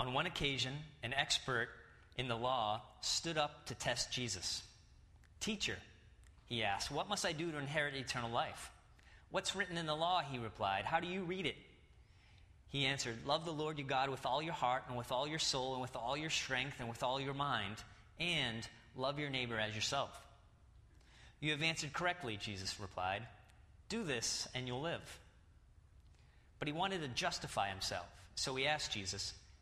On one occasion, an expert in the law stood up to test Jesus. Teacher, he asked, what must I do to inherit eternal life? What's written in the law? He replied. How do you read it? He answered, Love the Lord your God with all your heart and with all your soul and with all your strength and with all your mind, and love your neighbor as yourself. You have answered correctly, Jesus replied. Do this and you'll live. But he wanted to justify himself, so he asked Jesus,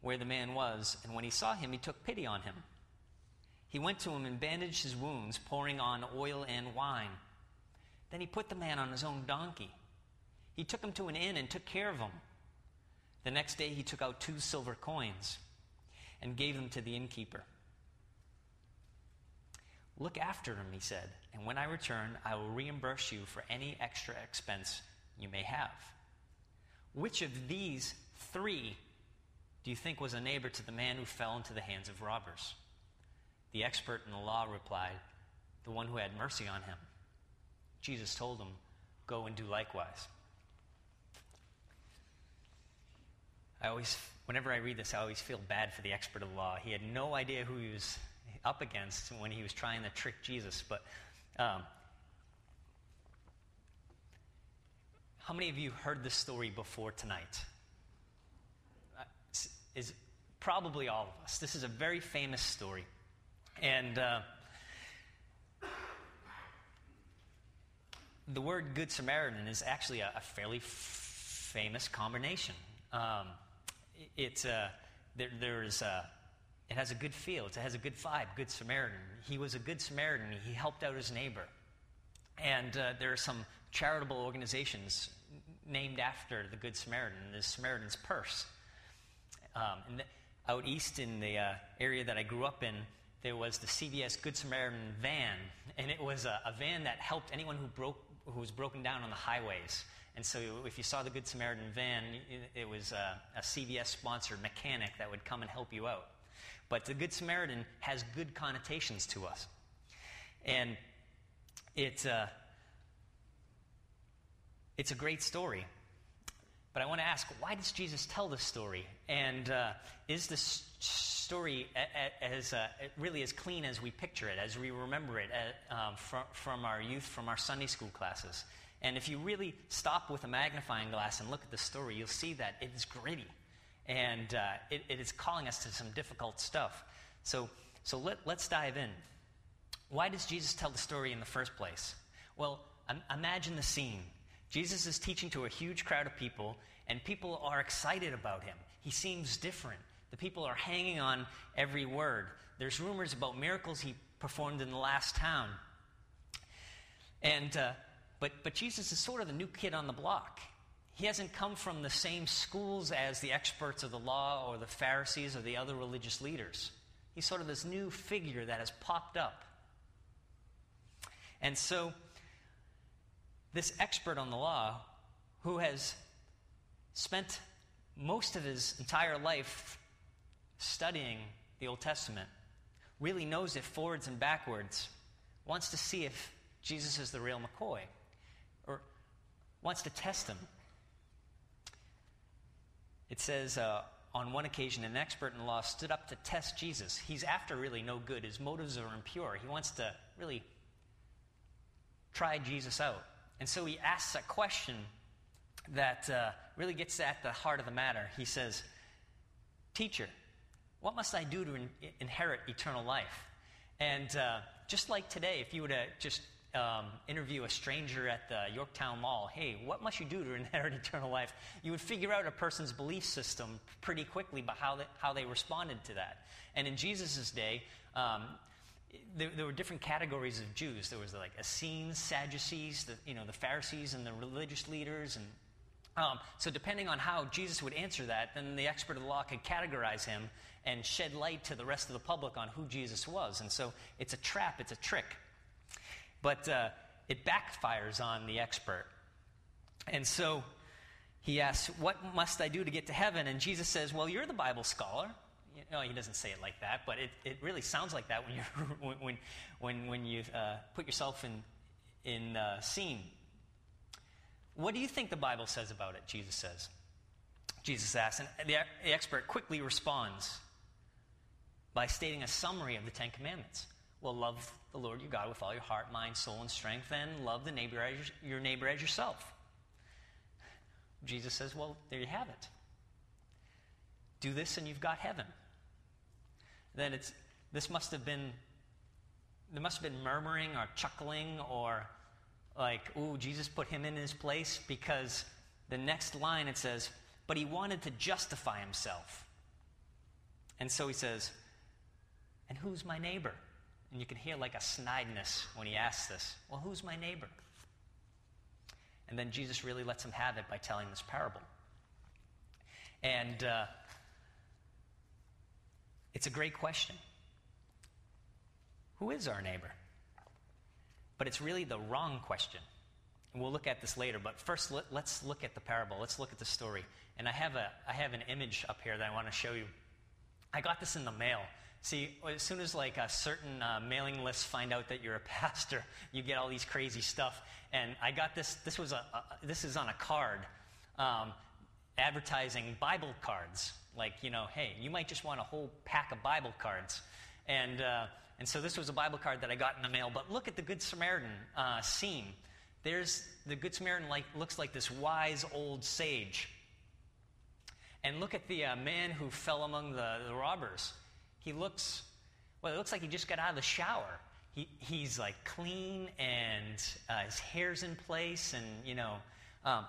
where the man was, and when he saw him, he took pity on him. He went to him and bandaged his wounds, pouring on oil and wine. Then he put the man on his own donkey. He took him to an inn and took care of him. The next day he took out two silver coins and gave them to the innkeeper. Look after him, he said, and when I return, I will reimburse you for any extra expense you may have. Which of these three do you think was a neighbor to the man who fell into the hands of robbers? The expert in the law replied, The one who had mercy on him. Jesus told him, Go and do likewise. I always, whenever I read this, I always feel bad for the expert of law. He had no idea who he was up against when he was trying to trick Jesus. But um, how many of you heard this story before tonight? Is probably all of us. This is a very famous story, and. Uh, the word Good Samaritan is actually a, a fairly f- famous combination. Um, it's uh, there, there's uh, it has a good feel. It has a good vibe. Good Samaritan. He was a good Samaritan. He helped out his neighbor. And uh, there are some charitable organizations named after the Good Samaritan. The Samaritan's Purse. Um, and out east in the uh, area that I grew up in, there was the CVS Good Samaritan van, and it was a, a van that helped anyone who broke who was broken down on the highways. And so if you saw the Good Samaritan van, it was a, a CVS sponsored mechanic that would come and help you out. But the Good Samaritan has good connotations to us. And it, uh, it's a great story. But I want to ask, why does Jesus tell this story? And uh, is this story as uh, really as clean as we picture it, as we remember it uh, um, from, from our youth, from our Sunday school classes? And if you really stop with a magnifying glass and look at the story, you'll see that it is gritty. And uh, it, it is calling us to some difficult stuff. So, so let, let's dive in. Why does Jesus tell the story in the first place? Well, um, imagine the scene. Jesus is teaching to a huge crowd of people, and people are excited about him. He seems different. The people are hanging on every word. There's rumors about miracles he performed in the last town. And uh, but, but Jesus is sort of the new kid on the block. He hasn't come from the same schools as the experts of the law or the Pharisees or the other religious leaders. He's sort of this new figure that has popped up. And so, this expert on the law, who has spent most of his entire life studying the Old Testament, really knows it forwards and backwards, wants to see if Jesus is the real McCoy or wants to test him. It says, uh, on one occasion, an expert in law stood up to test Jesus. He's after really no good. His motives are impure. He wants to really try Jesus out. And so he asks a question that uh, really gets at the heart of the matter. He says, Teacher, what must I do to in- inherit eternal life? And uh, just like today, if you were to just um, interview a stranger at the Yorktown Mall, hey, what must you do to inherit eternal life? You would figure out a person's belief system pretty quickly by how they, how they responded to that. And in Jesus' day, um, there, there, were different categories of Jews. There was like Essenes, Sadducees, the, you know, the Pharisees and the religious leaders, and Um, so, depending on how Jesus would answer that, then the expert of the law could categorize him and shed light to the rest of the public on who Jesus was. And so, it's a trap, it's a trick. But uh, it backfires on the expert. And so, he asks, What must I do to get to heaven? And Jesus says, Well, you're the Bible scholar. You know, he doesn't say it like that, but it, it really sounds like that when, you're, when, when, when you uh, put yourself in, in uh, scene what do you think the Bible says about it? Jesus says. Jesus asks, and the, the expert quickly responds by stating a summary of the Ten Commandments. Well, love the Lord your God with all your heart, mind, soul, and strength, and love the neighbor as your neighbor as yourself. Jesus says, Well, there you have it. Do this and you've got heaven. Then it's this must have been there must have been murmuring or chuckling or like, ooh, Jesus put him in his place because the next line it says, but he wanted to justify himself. And so he says, and who's my neighbor? And you can hear like a snideness when he asks this. Well, who's my neighbor? And then Jesus really lets him have it by telling this parable. And uh, it's a great question. Who is our neighbor? But it's really the wrong question. And we'll look at this later, but first let, us look at the parable. Let's look at the story. And I have, a, I have an image up here that I want to show you. I got this in the mail. See, as soon as like a certain uh, mailing lists find out that you're a pastor, you get all these crazy stuff. And I got this. This was a, a this is on a card, um, advertising Bible cards. Like you know, hey, you might just want a whole pack of Bible cards. And uh, and so this was a Bible card that I got in the mail. But look at the Good Samaritan uh, scene. There's the Good Samaritan like, looks like this wise old sage. And look at the uh, man who fell among the, the robbers. He looks, well, it looks like he just got out of the shower. He, he's like clean and uh, his hair's in place and, you know, um,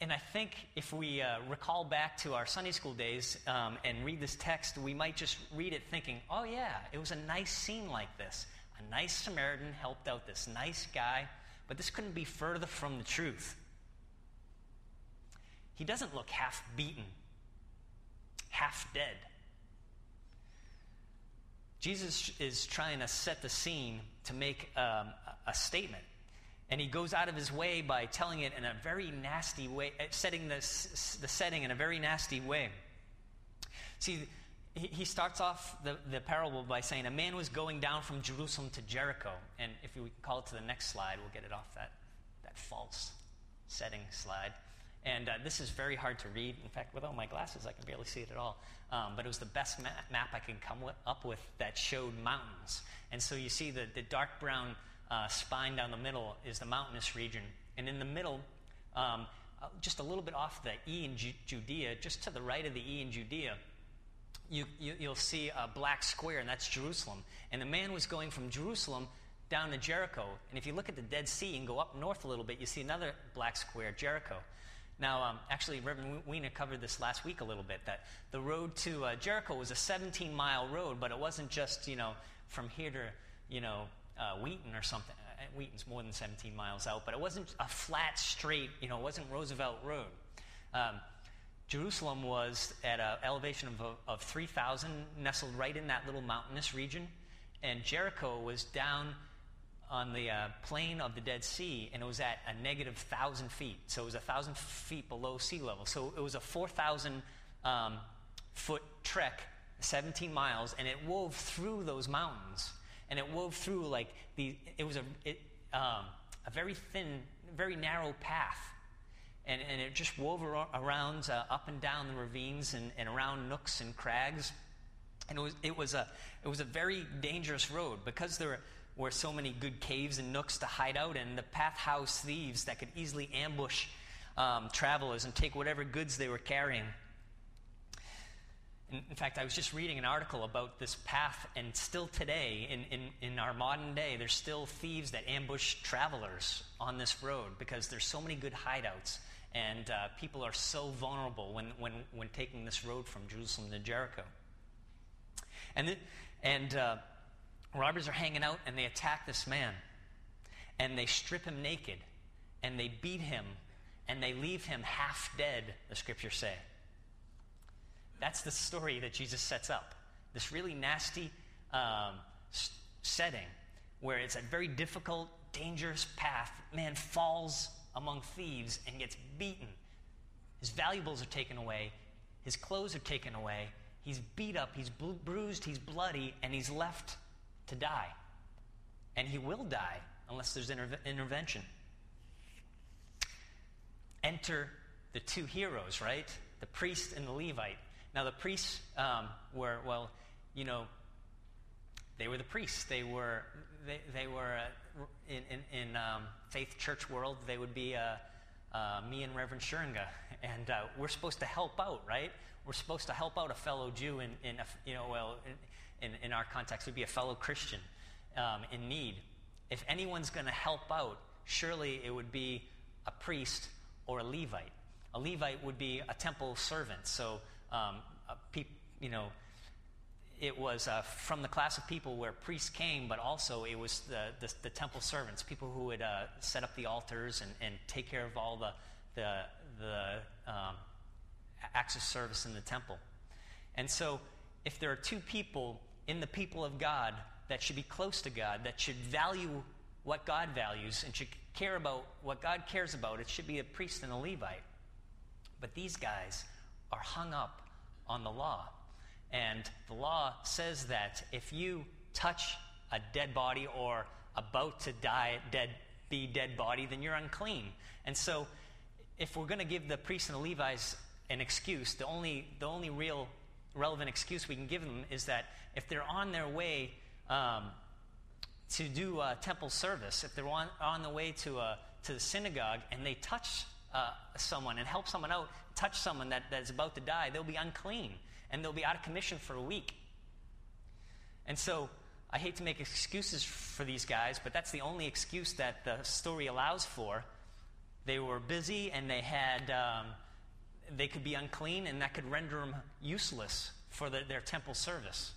and I think if we uh, recall back to our Sunday school days um, and read this text, we might just read it thinking, oh, yeah, it was a nice scene like this. A nice Samaritan helped out this nice guy, but this couldn't be further from the truth. He doesn't look half beaten, half dead. Jesus is trying to set the scene to make um, a statement. And he goes out of his way by telling it in a very nasty way, uh, setting this, the setting in a very nasty way. See, he starts off the, the parable by saying, A man was going down from Jerusalem to Jericho. And if we can call it to the next slide, we'll get it off that, that false setting slide. And uh, this is very hard to read. In fact, without my glasses, I can barely see it at all. Um, but it was the best ma- map I can come with, up with that showed mountains. And so you see the, the dark brown uh, spine down the middle is the mountainous region. And in the middle, um, uh, just a little bit off the E in Ju- Judea, just to the right of the E in Judea, you, you, you'll see a black square, and that's Jerusalem. And the man was going from Jerusalem down to Jericho. And if you look at the Dead Sea and go up north a little bit, you see another black square, Jericho. Now, um, actually, Reverend Weiner covered this last week a little bit that the road to uh, Jericho was a 17 mile road, but it wasn't just, you know, from here to, you know, uh, Wheaton or something. Uh, Wheaton's more than 17 miles out, but it wasn't a flat, straight, you know, it wasn't Roosevelt Road. Um, Jerusalem was at an elevation of, of 3,000, nestled right in that little mountainous region. And Jericho was down on the uh, plain of the Dead Sea, and it was at a negative 1,000 feet. So it was 1,000 feet below sea level. So it was a 4,000 um, foot trek, 17 miles, and it wove through those mountains and it wove through like the it was a it, um, a very thin, very narrow path, and and it just wove around uh, up and down the ravines and, and around nooks and crags, and it was it was a it was a very dangerous road because there were so many good caves and nooks to hide out in. The path house thieves that could easily ambush um, travelers and take whatever goods they were carrying. In, in, fact, I was just reading an article about this path, and still today, in, in, in our modern day, there's still thieves that ambush travelers on this road because there's so many good hideouts, and uh, people are so vulnerable when, when, when taking this road from Jerusalem to Jericho. And, the, and uh, robbers are hanging out, and they attack this man, and they strip him naked, and they beat him, and they leave him half dead, the scriptures say. That's the story that Jesus sets up. This really nasty um, setting where it's a very difficult, dangerous path. Man falls among thieves and gets beaten. His valuables are taken away, his clothes are taken away, he's beat up, he's bru- bruised, he's bloody, and he's left to die. And he will die unless there's interve- intervention. Enter the two heroes, right? The priest and the Levite. Now, the priests um, were, well, you know, they were the priests. They were, they, they were uh, in, in, in um, faith church world, they would be uh, uh, me and Reverend Scheringa. And uh, we're supposed to help out, right? We're supposed to help out a fellow Jew in, in a, you know, well, in, in, in our context, would be a fellow Christian um, in need. If anyone's going to help out, surely it would be a priest or a Levite. A Levite would be a temple servant. So, um, peop, you know, it was uh, from the class of people where priests came, but also it was the, the, the temple servants, people who would uh, set up the altars and, and take care of all the, the, the um, acts of service in the temple. And so, if there are two people in the people of God that should be close to God, that should value what God values and should care about what God cares about, it should be a priest and a Levite. But these guys are hung up on the law. And the law says that if you touch a dead body or about to die, dead, be dead body, then you're unclean. And so, if we're going to give the priests and the Levites an excuse, the only, the only real relevant excuse we can give them is that if they're on their way um, to do temple service, if they're on, on the way to, a, to the synagogue and they touch uh, someone and help someone out, touch someone that, that's about to die, they'll be unclean and they'll be out of commission for a week. And so I hate to make excuses for these guys, but that's the only excuse that the story allows for. They were busy and they had, um, they could be unclean and that could render them useless for the, their temple service.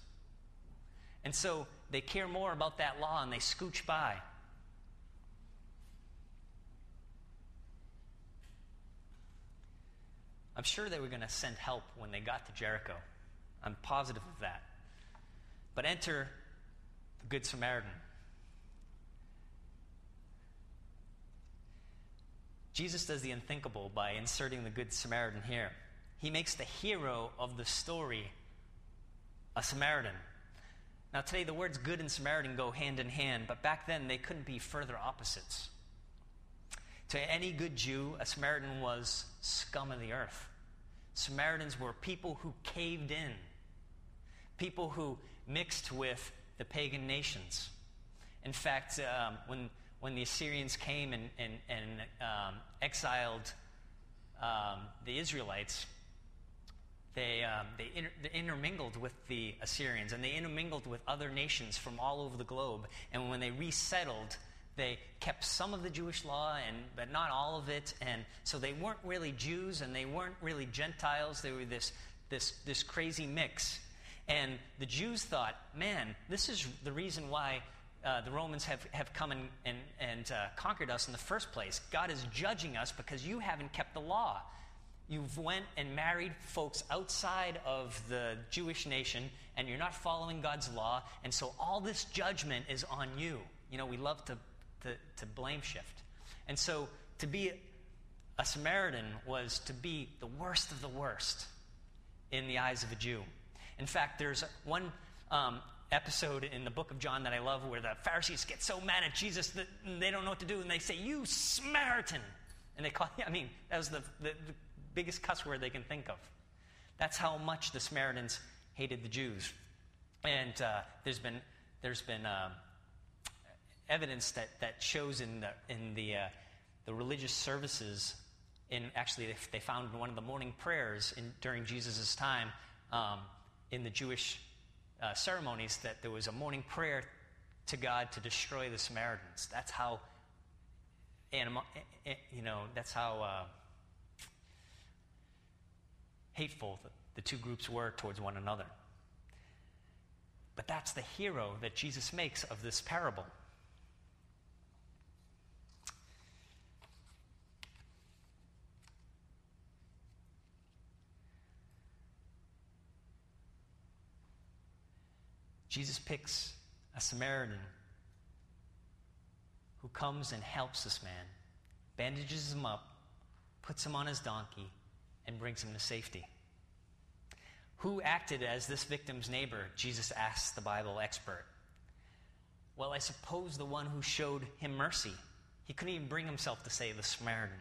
And so they care more about that law and they scooch by. I'm sure they were going to send help when they got to Jericho. I'm positive of that. But enter the Good Samaritan. Jesus does the unthinkable by inserting the Good Samaritan here. He makes the hero of the story a Samaritan. Now, today, the words good and Samaritan go hand in hand, but back then they couldn't be further opposites. To any good Jew, a Samaritan was scum of the earth. Samaritans were people who caved in, people who mixed with the pagan nations. In fact, um, when, when the Assyrians came and, and, and um, exiled um, the Israelites, they, um, they, inter- they, intermingled with the Assyrians and they intermingled with other nations from all over the globe. And when they resettled, they kept some of the Jewish law, and, but not all of it. And so they weren't really Jews and they weren't really Gentiles. They were this, this, this crazy mix. And the Jews thought, man, this is the reason why uh, the Romans have, have come and, and, and uh, conquered us in the first place. God is judging us because you haven't kept the law. You've went and married folks outside of the Jewish nation, and you're not following God's law, and so all this judgment is on you. You know, we love to, to, to blame shift. And so to be a Samaritan was to be the worst of the worst in the eyes of a Jew. In fact, there's one um, episode in the book of John that I love where the Pharisees get so mad at Jesus that they don't know what to do, and they say, You Samaritan! And they call, I mean, that was the, the, the biggest cuss word they can think of. That's how much the Samaritans hated the Jews. And uh, there's been, there's been uh, evidence that, that shows in the, in the, uh, the religious services, in actually, they, they found in one of the morning prayers in, during Jesus' time um, in the Jewish uh, ceremonies that there was a morning prayer to God to destroy the Samaritans. That's how, anima, eh, you know, that's how uh, hateful the, the two groups were towards one another. But that's the hero that Jesus makes of this parable. Jesus picks a Samaritan who comes and helps this man, bandages him up, puts him on his donkey, and brings him to safety. Who acted as this victim's neighbor? Jesus asks the Bible expert. Well, I suppose the one who showed him mercy. He couldn't even bring himself to say the Samaritan.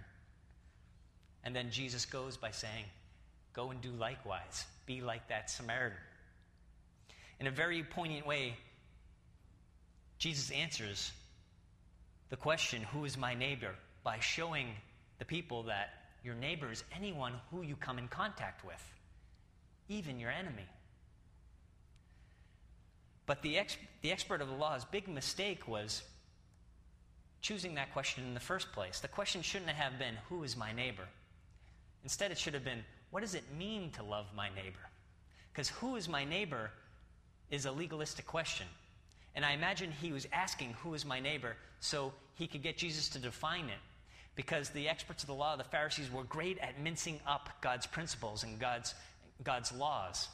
And then Jesus goes by saying, Go and do likewise. Be like that Samaritan. In a very poignant way, Jesus answers the question, Who is my neighbor? by showing the people that your neighbor is anyone who you come in contact with, even your enemy. But the, ex- the expert of the law's big mistake was choosing that question in the first place. The question shouldn't have been, Who is my neighbor? Instead, it should have been, What does it mean to love my neighbor? Because who is my neighbor is a legalistic question. And I imagine he was asking, Who is my neighbor? so he could get Jesus to define it. Because the experts of the law, the Pharisees, were great at mincing up God's principles and God's, God's laws.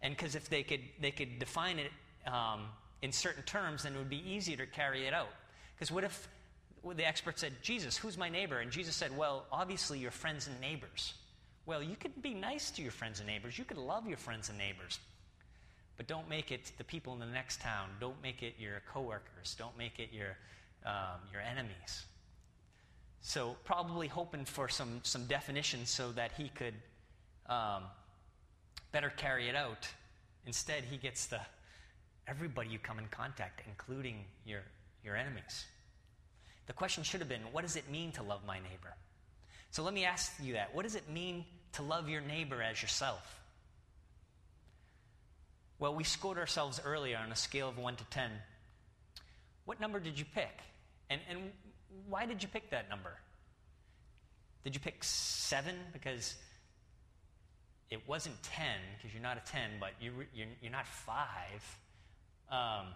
And because if they could, they could define it um, in certain terms, then it would be easier to carry it out. Because what if the expert said, Jesus, who's my neighbor? And Jesus said, Well, obviously, your friends and neighbors. Well, you could be nice to your friends and neighbors. You could love your friends and neighbors. But don't make it the people in the next town. Don't make it your coworkers. Don't make it your, um, your enemies. So, probably hoping for some, some definition so that he could um, better carry it out. Instead, he gets the everybody you come in contact, including your, your enemies. The question should have been what does it mean to love my neighbor? So, let me ask you that. What does it mean to love your neighbor as yourself? Well, we scored ourselves earlier on a scale of 1 to 10. What number did you pick? And, and why did you pick that number? Did you pick 7 because it wasn't 10, because you're not a 10, but you, you're, you're not 5? Um,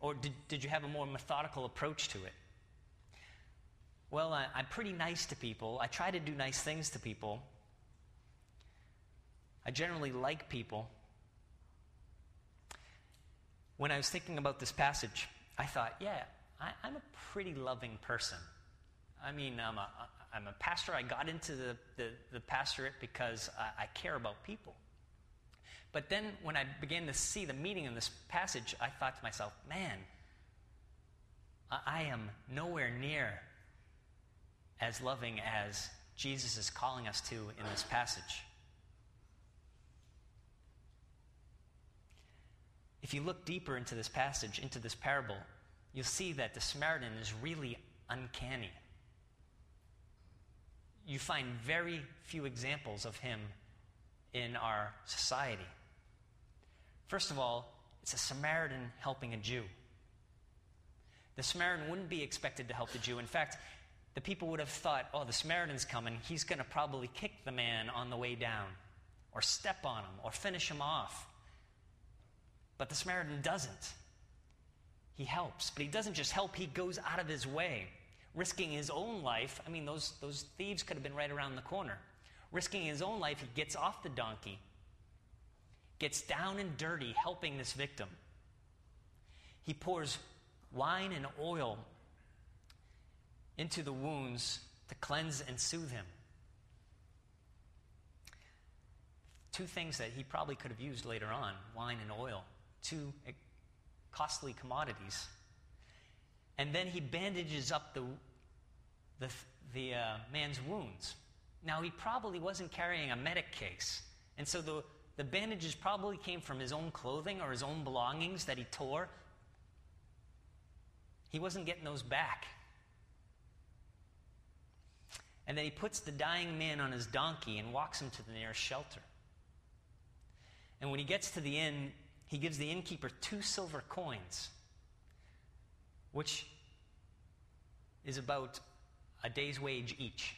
or did, did you have a more methodical approach to it? Well, I, I'm pretty nice to people. I try to do nice things to people. I generally like people. When I was thinking about this passage, I thought, yeah, I, am a pretty loving person. I mean, I'm a, I'm a pastor. I got into the, the, the pastorate because I, I care about people. But then when I began to see the meaning in this passage, I thought to myself, man, I, I am nowhere near as loving as Jesus is calling us to in this passage. If you look deeper into this passage, into this parable, you'll see that the Samaritan is really uncanny. You find very few examples of him in our society. First of all, it's a Samaritan helping a Jew. The Samaritan wouldn't be expected to help the Jew. In fact, the people would have thought, oh, the Samaritan's coming. He's going to probably kick the man on the way down, or step on him, or finish him off. But the Samaritan doesn't. He helps, but he doesn't just help, he goes out of his way, risking his own life. I mean, those, those thieves could have been right around the corner. Risking his own life, he gets off the donkey, gets down and dirty, helping this victim. He pours wine and oil into the wounds to cleanse and soothe him. Two things that he probably could have used later on wine and oil two costly commodities. And then he bandages up the, the, the uh, man's wounds. Now, he probably wasn't carrying a medic case. And so the, the bandages probably came from his own clothing or his own belongings that he tore. He wasn't getting those back. And then he puts the dying man on his donkey and walks him to the nearest shelter. And when he gets to the inn, he gives the innkeeper two silver coins, which is about a day's wage each.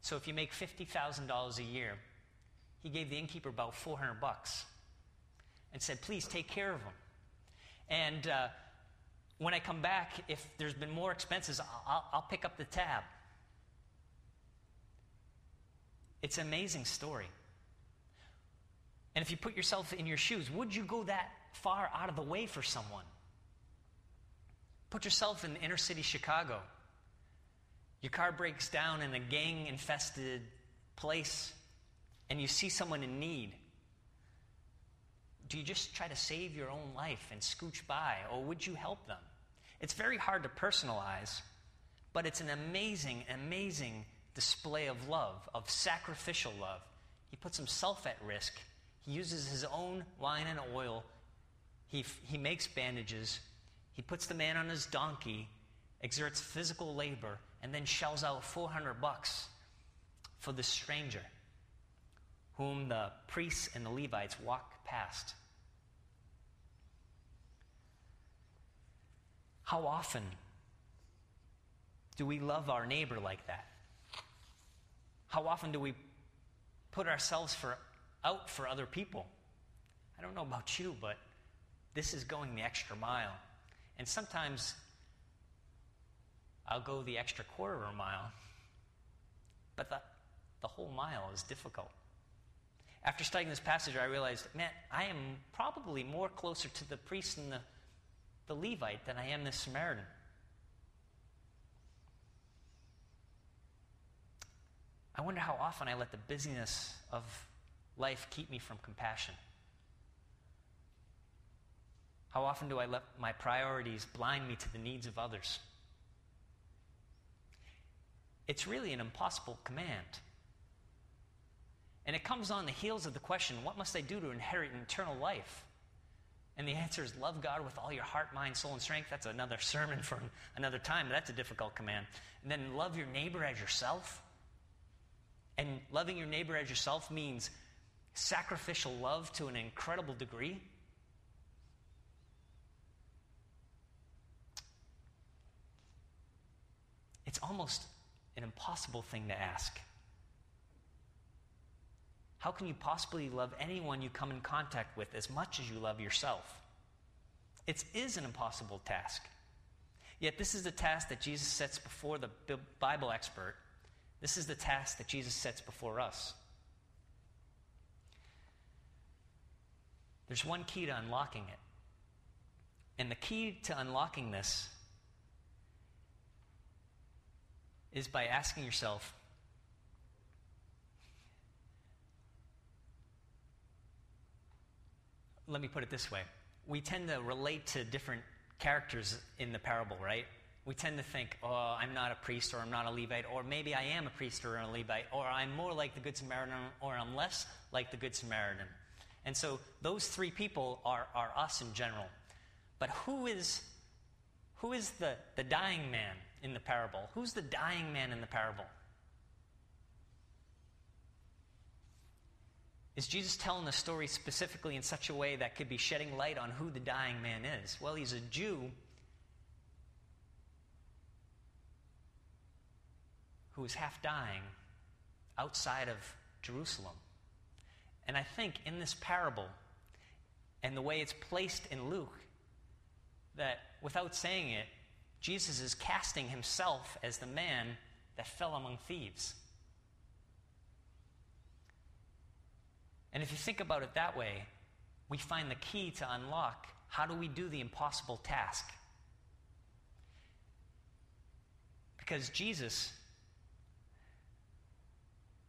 So if you make $50,000 a year, he gave the innkeeper about 400 bucks and said, please take care of him. And uh, when I come back, if there's been more expenses, I'll, I'll pick up the tab. It's an amazing story. And if you put yourself in your shoes, would you go that far out of the way for someone. Put yourself in inner city Chicago. Your car breaks down in a gang infested place and you see someone in need. Do you just try to save your own life and scooch by, or would you help them? It's very hard to personalize, but it's an amazing, amazing display of love, of sacrificial love. He puts himself at risk. He uses his own wine and oil. He, he makes bandages. He puts the man on his donkey, exerts physical labor, and then shells out 400 bucks for the stranger whom the priests and the Levites walk past. How often do we love our neighbor like that? How often do we put ourselves for, out for other people? I don't know about you, but this is going the extra mile. And sometimes I'll go the extra quarter of a mile. But the, the whole mile is difficult. After studying this passage, I realized, man, I am probably more closer to the priest and the, the Levite than I am the Samaritan. I wonder how often I let the busyness of life keep me from compassion. How often do I let my priorities blind me to the needs of others? It's really an impossible command. And it comes on the heels of the question, what must I do to inherit eternal life? And the answer is love God with all your heart, mind, soul, and strength. That's another sermon for another time, but that's a difficult command. And then love your neighbor as yourself. And loving your neighbor as yourself means sacrificial love to an incredible degree. It's almost an impossible thing to ask. How can you possibly love anyone you come in contact with as much as you love yourself? It is an impossible task. Yet, this is the task that Jesus sets before the Bible expert. This is the task that Jesus sets before us. There's one key to unlocking it. And the key to unlocking this is by asking yourself let me put it this way. We tend to relate to different characters in the parable, right? We tend to think, oh, I'm not a priest or I'm not a Levite, or maybe I am a priest or a Levite, or I'm more like the Good Samaritan or I'm less like the Good Samaritan. And so those three people are, are us in general. But who is, who is the, the dying man in the parable? Who's the dying man in the parable? Is Jesus telling the story specifically in such a way that could be shedding light on who the dying man is? Well, he's a Jew who is half dying outside of Jerusalem. And I think in this parable and the way it's placed in Luke, that without saying it, Jesus is casting himself as the man that fell among thieves. And if you think about it that way, we find the key to unlock how do we do the impossible task? Because Jesus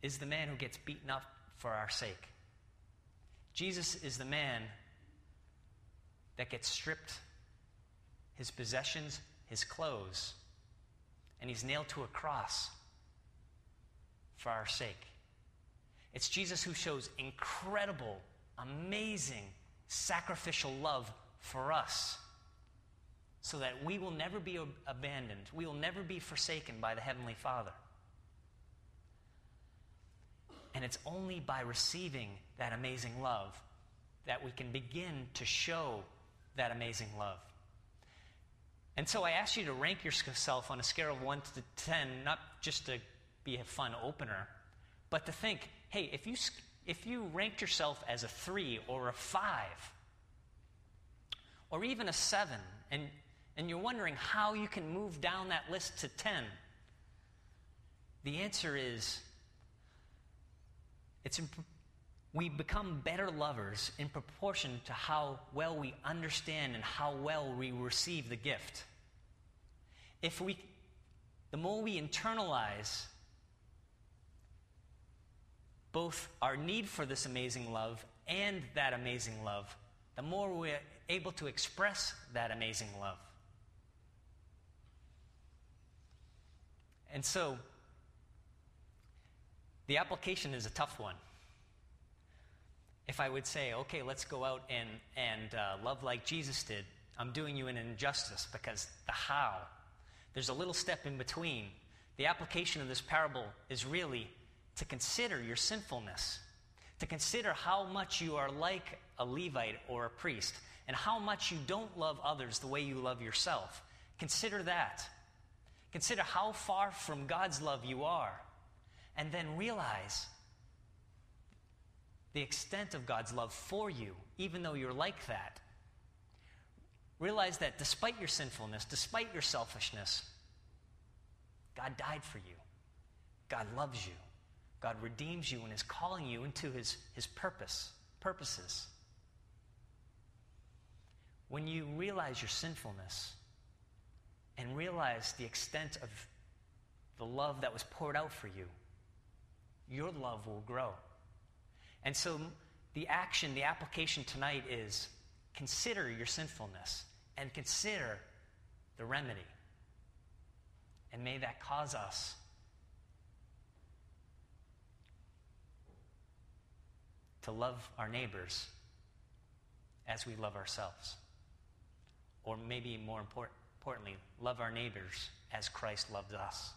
is the man who gets beaten up for our sake. Jesus is the man that gets stripped his possessions, his clothes, and he's nailed to a cross for our sake. It's Jesus who shows incredible, amazing, sacrificial love for us so that we will never be abandoned. We will never be forsaken by the Heavenly Father. And it's only by receiving that amazing love that we can begin to show that amazing love. And so I ask you to rank yourself on a scale of 1 to 10, not just to be a fun opener, but to think hey, if you, if you ranked yourself as a three or a five, or even a seven, and, and you're wondering how you can move down that list to 10, the answer is it's, imp- we become better lovers in proportion to how well we understand and how well we receive the gift. If we, the more we internalize both our need for this amazing love and that amazing love, the more we're able to express that amazing love. And so, the application is a tough one. If I would say, okay, let's go out and, and uh, love like Jesus did, I'm doing you an injustice because the how, there's a little step in between. The application of this parable is really to consider your sinfulness, to consider how much you are like a Levite or a priest, and how much you don't love others the way you love yourself. Consider that. Consider how far from God's love you are. And then realize the extent of God's love for you, even though you're like that. Realize that despite your sinfulness, despite your selfishness, God died for you. God loves you. God redeems you and is calling you into his, his purpose, purposes. When you realize your sinfulness and realize the extent of the love that was poured out for you, your love will grow. And so the action, the application tonight is consider your sinfulness and consider the remedy. And may that cause us to love our neighbors as we love ourselves. Or maybe more important, importantly, love our neighbors as Christ loved us.